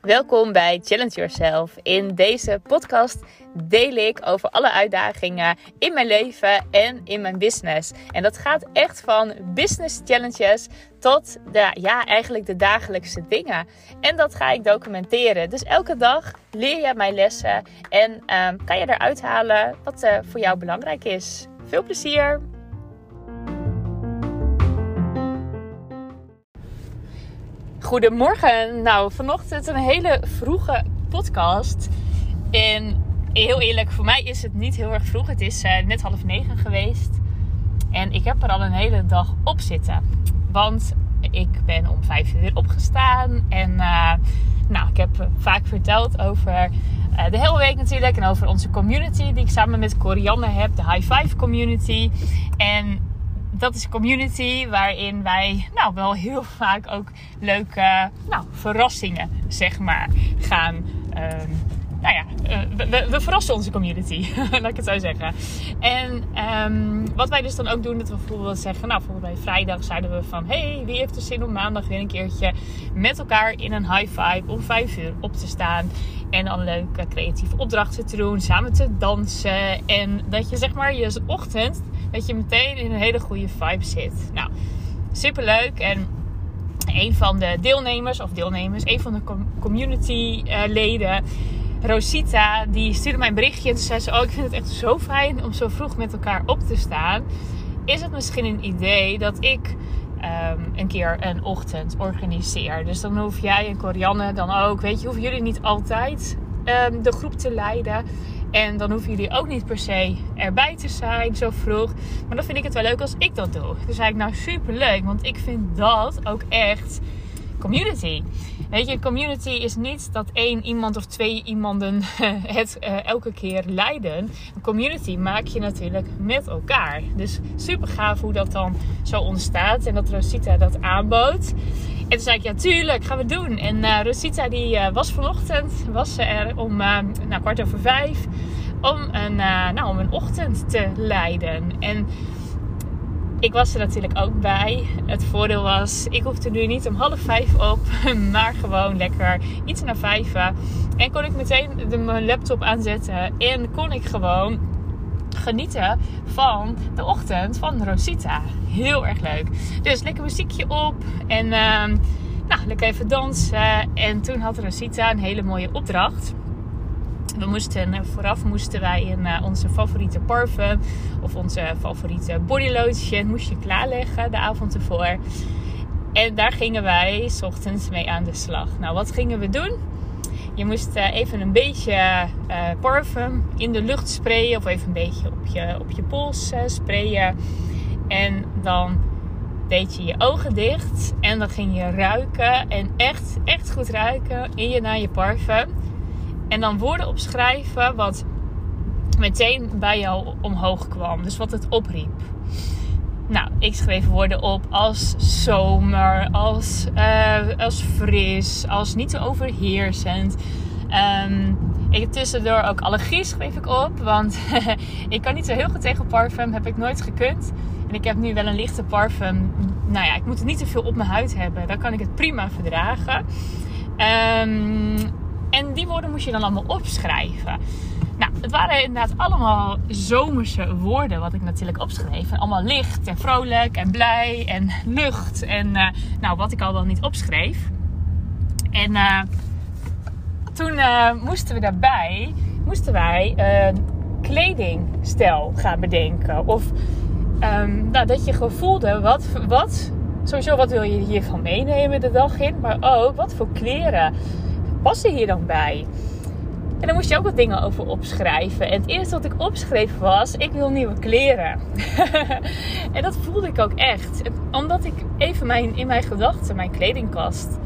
Welkom bij Challenge Yourself. In deze podcast deel ik over alle uitdagingen in mijn leven en in mijn business. En dat gaat echt van business challenges tot de, ja, eigenlijk de dagelijkse dingen. En dat ga ik documenteren. Dus elke dag leer je mijn lessen en um, kan je eruit halen wat uh, voor jou belangrijk is. Veel plezier! Goedemorgen. Nou, vanochtend een hele vroege podcast. En heel eerlijk, voor mij is het niet heel erg vroeg. Het is uh, net half negen geweest. En ik heb er al een hele dag op zitten. Want ik ben om vijf uur opgestaan. En uh, nou, ik heb vaak verteld over uh, de hele week natuurlijk. En over onze community die ik samen met Corianne heb. De High Five Community. En dat is een community waarin wij nou, wel heel vaak ook leuke nou, verrassingen zeg maar, gaan. Um, nou ja, uh, we, we, verrassen onze community, laat ik het zo zeggen. En um, wat wij dus dan ook doen, dat we bijvoorbeeld zeggen, nou bijvoorbeeld bij vrijdag zeiden we van, hey, wie heeft er zin om maandag weer een keertje met elkaar in een high five om vijf uur op te staan. En dan leuke creatieve opdrachten te doen, samen te dansen. En dat je zeg maar je ochtend dat je meteen in een hele goede vibe zit. Nou, superleuk. En een van de deelnemers, of deelnemers, een van de community uh, leden, Rosita, die stuurde mij een berichtje. En zei ze: Oh, ik vind het echt zo fijn om zo vroeg met elkaar op te staan. Is het misschien een idee dat ik um, een keer een ochtend organiseer? Dus dan hoef jij en Corianne dan ook, weet je, hoeven jullie niet altijd um, de groep te leiden. En dan hoeven jullie ook niet per se erbij te zijn zo vroeg. Maar dan vind ik het wel leuk als ik dat doe. Dus ik nou super leuk. Want ik vind dat ook echt community. Weet je, community is niet dat één iemand of twee iemanden het uh, elke keer leiden. Een community maak je natuurlijk met elkaar. Dus super gaaf hoe dat dan zo ontstaat. En dat Rosita dat aanbood. En toen zei ik, ja tuurlijk, gaan we doen. En uh, Rosita die uh, was vanochtend, was er om uh, nou, kwart over vijf. Om een, nou, om een ochtend te leiden. En ik was er natuurlijk ook bij. Het voordeel was, ik hoefde nu niet om half vijf op, maar gewoon lekker iets naar vijf. En kon ik meteen de, mijn laptop aanzetten en kon ik gewoon genieten van de ochtend van Rosita. Heel erg leuk. Dus lekker muziekje op en uh, nou, lekker even dansen. En toen had Rosita een hele mooie opdracht we moesten, eh, vooraf moesten wij in uh, onze favoriete parfum of onze favoriete body lotion moest je klaarleggen de avond ervoor. En daar gingen wij s ochtends mee aan de slag. Nou, wat gingen we doen? Je moest uh, even een beetje uh, parfum in de lucht sprayen of even een beetje op je, op je pols sprayen. En dan deed je je ogen dicht en dan ging je ruiken en echt, echt goed ruiken in je naar je parfum. En dan woorden opschrijven wat meteen bij jou omhoog kwam. Dus wat het opriep. Nou, ik schreef woorden op als zomer, als, uh, als fris, als niet te overheersend. Um, ik heb tussendoor ook allergie schreef ik op. Want ik kan niet zo heel goed tegen parfum. Heb ik nooit gekund. En ik heb nu wel een lichte parfum. Nou ja, ik moet het niet te veel op mijn huid hebben. Dan kan ik het prima verdragen. Um, en die woorden moest je dan allemaal opschrijven. Het waren inderdaad allemaal zomerse woorden wat ik natuurlijk opschreef. allemaal licht en vrolijk en blij en lucht. En uh, nou, wat ik al wel niet opschreef. En uh, toen uh, moesten we daarbij, moesten wij een kledingstijl gaan bedenken. Of um, nou, dat je gevoelde wat, wat, sowieso wat wil je hiervan meenemen de dag in. Maar ook wat voor kleren passen hier dan bij? En dan moest je ook wat dingen over opschrijven. En het eerste wat ik opschreef was: ik wil nieuwe kleren. en dat voelde ik ook echt. Omdat ik even mijn, in mijn gedachten mijn kledingkast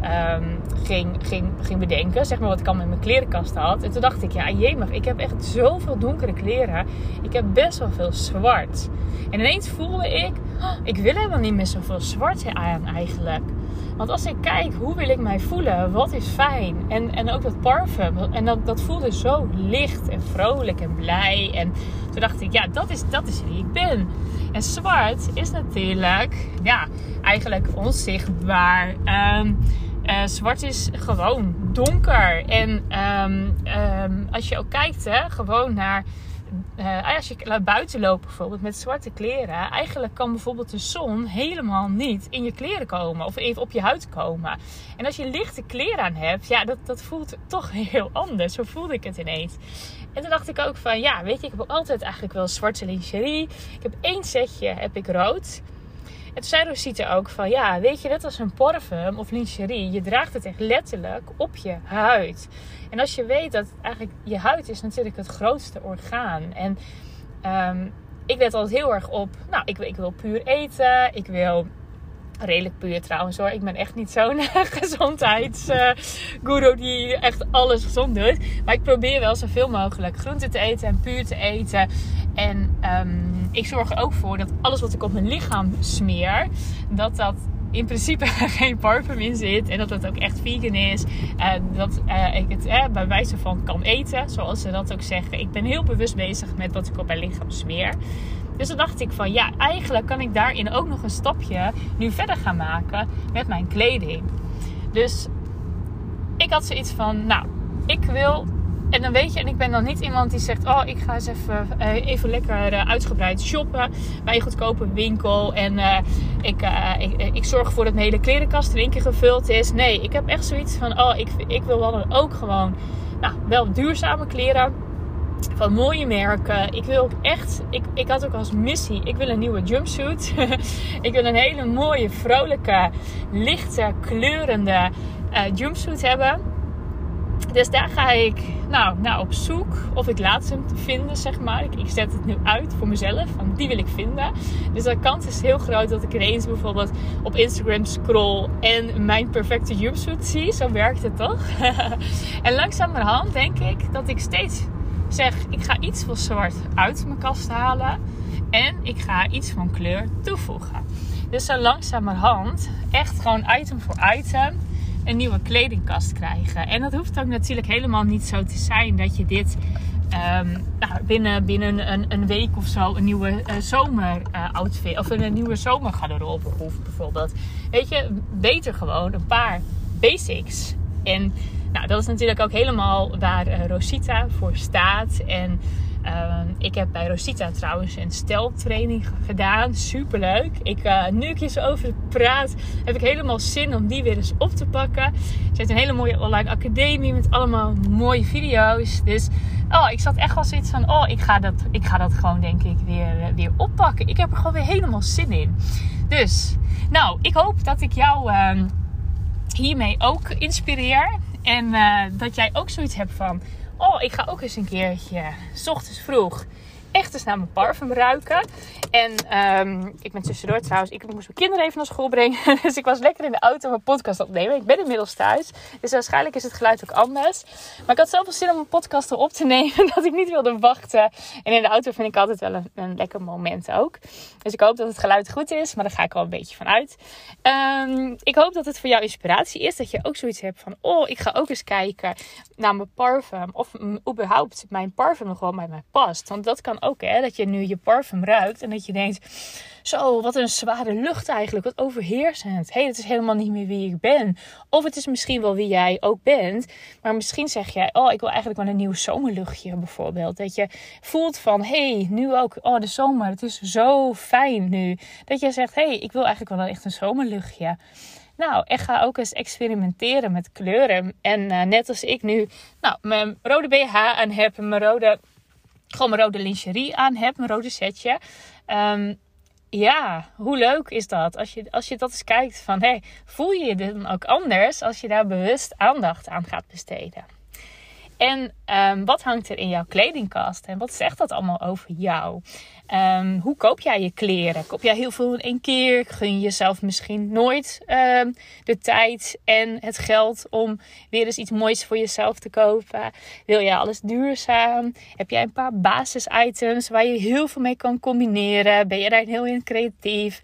ehm, ging, ging, ging bedenken. Zeg maar wat ik al met mijn klerenkast had. En toen dacht ik, ja jemig, ik heb echt zoveel donkere kleren. Ik heb best wel veel zwart. En ineens voelde ik, oh, ik wil helemaal niet meer zoveel zwart aan eigenlijk. Want als ik kijk, hoe wil ik mij voelen? Wat is fijn? En, en ook dat parfum. En dat, dat voelde zo licht en vrolijk en blij. En toen dacht ik, ja, dat is, dat is wie ik ben. En zwart is natuurlijk, ja, eigenlijk onzichtbaar. Um, zwart is gewoon donker. En um, um, als je ook kijkt, hè, gewoon naar uh, als je laat buiten lopen bijvoorbeeld met zwarte kleren, eigenlijk kan bijvoorbeeld de zon helemaal niet in je kleren komen of even op je huid komen. En als je lichte kleren aan hebt, ja, dat, dat voelt toch heel anders. Zo voelde ik het ineens. En toen dacht ik ook van, ja, weet je, ik heb altijd eigenlijk wel zwarte lingerie. Ik heb één setje, heb ik rood. En toen zei ook van, ja, weet je, net als een parfum of lingerie, je draagt het echt letterlijk op je huid. En als je weet dat eigenlijk je huid is natuurlijk het grootste orgaan. En um, ik let altijd heel erg op, nou, ik, ik wil puur eten, ik wil redelijk puur trouwens hoor. Ik ben echt niet zo'n gezondheidsguru die echt alles gezond doet. Maar ik probeer wel zoveel mogelijk groente te eten en puur te eten. En um, ik zorg er ook voor dat alles wat ik op mijn lichaam smeer, dat dat in principe geen parfum in zit. En dat het ook echt vegan is. En dat uh, ik het uh, bij wijze van kan eten. Zoals ze dat ook zeggen. Ik ben heel bewust bezig met wat ik op mijn lichaam smeer. Dus dan dacht ik van ja, eigenlijk kan ik daarin ook nog een stapje nu verder gaan maken met mijn kleding. Dus ik had zoiets van, nou, ik wil en dan weet je, en ik ben dan niet iemand die zegt: Oh, ik ga eens even, uh, even lekker uh, uitgebreid shoppen bij een goedkope winkel. En uh, ik, ik, ik, zorg ervoor dat mijn hele klerenkast in één keer gevuld is. Nee, ik heb echt zoiets van: Oh, ik, ik wil wel ook gewoon nou, wel duurzame kleren. Van mooie merken. Ik wil ook echt. Ik, ik had ook als missie: ik wil een nieuwe jumpsuit. ik wil een hele mooie, vrolijke, lichte, kleurende jumpsuit hebben dus daar ga ik nou, naar op zoek. Of ik laat ze hem vinden, zeg maar. Ik, ik, zet het nu uit voor mezelf. Want die wil ik vinden. Dus de kans is heel groot dat ik ineens bijvoorbeeld op Instagram scroll. En mijn perfecte jumpsuit zie. Zo werkt het toch? en langzamerhand denk ik dat ik steeds zeg. Ik ga iets van zwart uit mijn kast halen. En ik ga iets van kleur toevoegen. Dus zo langzamerhand echt gewoon item voor item een nieuwe kledingkast krijgen. En dat hoeft ook natuurlijk helemaal niet zo te zijn dat je dit um, nou, binnen, binnen een, een, week of zo een nieuwe uh, zomer uh, outfit of een, nieuwe zomergarderobe hoeft bijvoorbeeld. Weet je, beter gewoon een paar basics. En nou, dat is natuurlijk ook helemaal waar uh, Rosita voor staat. En Ehm, ik heb bij Rosita trouwens een steltraining gedaan. Super leuk. Ik, uh, nu ik hier zo over praat, heb ik helemaal zin om die weer eens op te pakken. Ze heeft een hele mooie online academie met allemaal mooie video's. Dus oh, ik zat echt wel zoiets van: oh, ik ga dat, ik ga dat gewoon, denk ik, weer, uh, weer oppakken. Ik heb er gewoon weer helemaal zin in. Dus, nou, ik hoop dat ik jou uh, hiermee ook inspireer. En uh, dat jij ook zoiets hebt van oh, ik ga ook eens een keertje, s ochtends vroeg, echt eens naar mijn parfum ruiken. En um, ik ben tussendoor trouwens, ik moest mijn kinderen even naar school brengen. Dus ik was lekker in de auto mijn podcast opnemen. Ik ben inmiddels thuis. Dus waarschijnlijk is het geluid ook anders. Maar ik had zoveel zin om een podcast erop te nemen dat ik niet wilde wachten. En in de auto vind ik altijd wel een, lekker moment ook. Dus ik hoop dat het geluid goed is. Maar daar ga ik al een beetje van uit. Um, ik hoop dat het voor jou inspiratie is. Dat je ook zoiets hebt van, oh, ik ga ook eens kijken naar mijn parfum. Of überhaupt mijn parfum nog wel bij mij past. Want dat kan ook, hè. Dat je nu je parfum ruikt en dat je denkt: Zo, wat een zware lucht eigenlijk. Wat overheersend. Hé, hey, het is helemaal niet meer wie ik ben. Of het is misschien wel wie jij ook bent. Maar misschien zeg jij: Oh, ik wil eigenlijk wel een nieuw zomerluchtje bijvoorbeeld. Dat je voelt van: Hé, hey, nu ook. Oh, de zomer. Het is zo fijn nu. Dat je zegt: Hé, hey, ik wil eigenlijk wel echt een zomerluchtje. Nou, en ga ook eens experimenteren met kleuren. En uh, net als ik nu, nou, mijn rode BH aan heb, mijn rode gewoon mijn rode lingerie aan heb, mijn rode setje. Um, ja, hoe leuk is dat? Als je, als je dat eens kijkt van, hey, voel je je dan ook anders als je daar bewust aandacht aan gaat besteden? En ehm, wat hangt er in jouw kledingkast? En wat zegt dat allemaal over jou? Ehm, hoe koop jij je kleren? Koop jij heel veel in één keer? Gun je jezelf misschien nooit ehm, de tijd en het geld om weer eens iets moois voor jezelf te kopen? Wil jij alles duurzaam? Heb jij een paar basisitems waar je heel veel mee kan combineren? Ben je daar heel in creatief?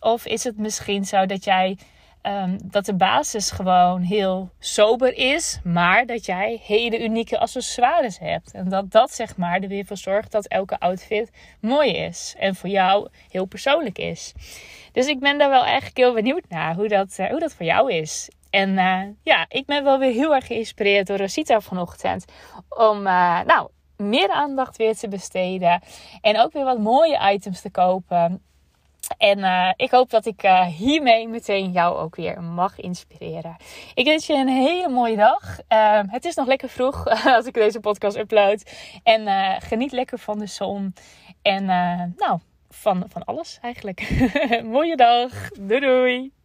Of is het misschien zo dat jij Ehm, dat de basis gewoon heel sober is, maar dat jij hele unieke accessoires hebt. En dat dat zeg maar er weer voor zorgt dat elke outfit mooi is en voor jou heel persoonlijk is. Dus ik ben daar wel eigenlijk heel benieuwd naar hoe dat, uh, hoe dat voor jou is. En uh, ja, ik ben wel weer heel erg geïnspireerd door Rosita vanochtend om uh, nou, meer aandacht weer te besteden en ook weer wat mooie items te kopen en uh, ik hoop dat ik uh, hiermee meteen jou ook weer mag inspireren. Ik wens je een hele mooie dag. Uh, het is nog lekker vroeg als ik deze podcast upload. En uh, geniet lekker van de zon. En nou, van, van alles eigenlijk. mooie dag. Doei doei.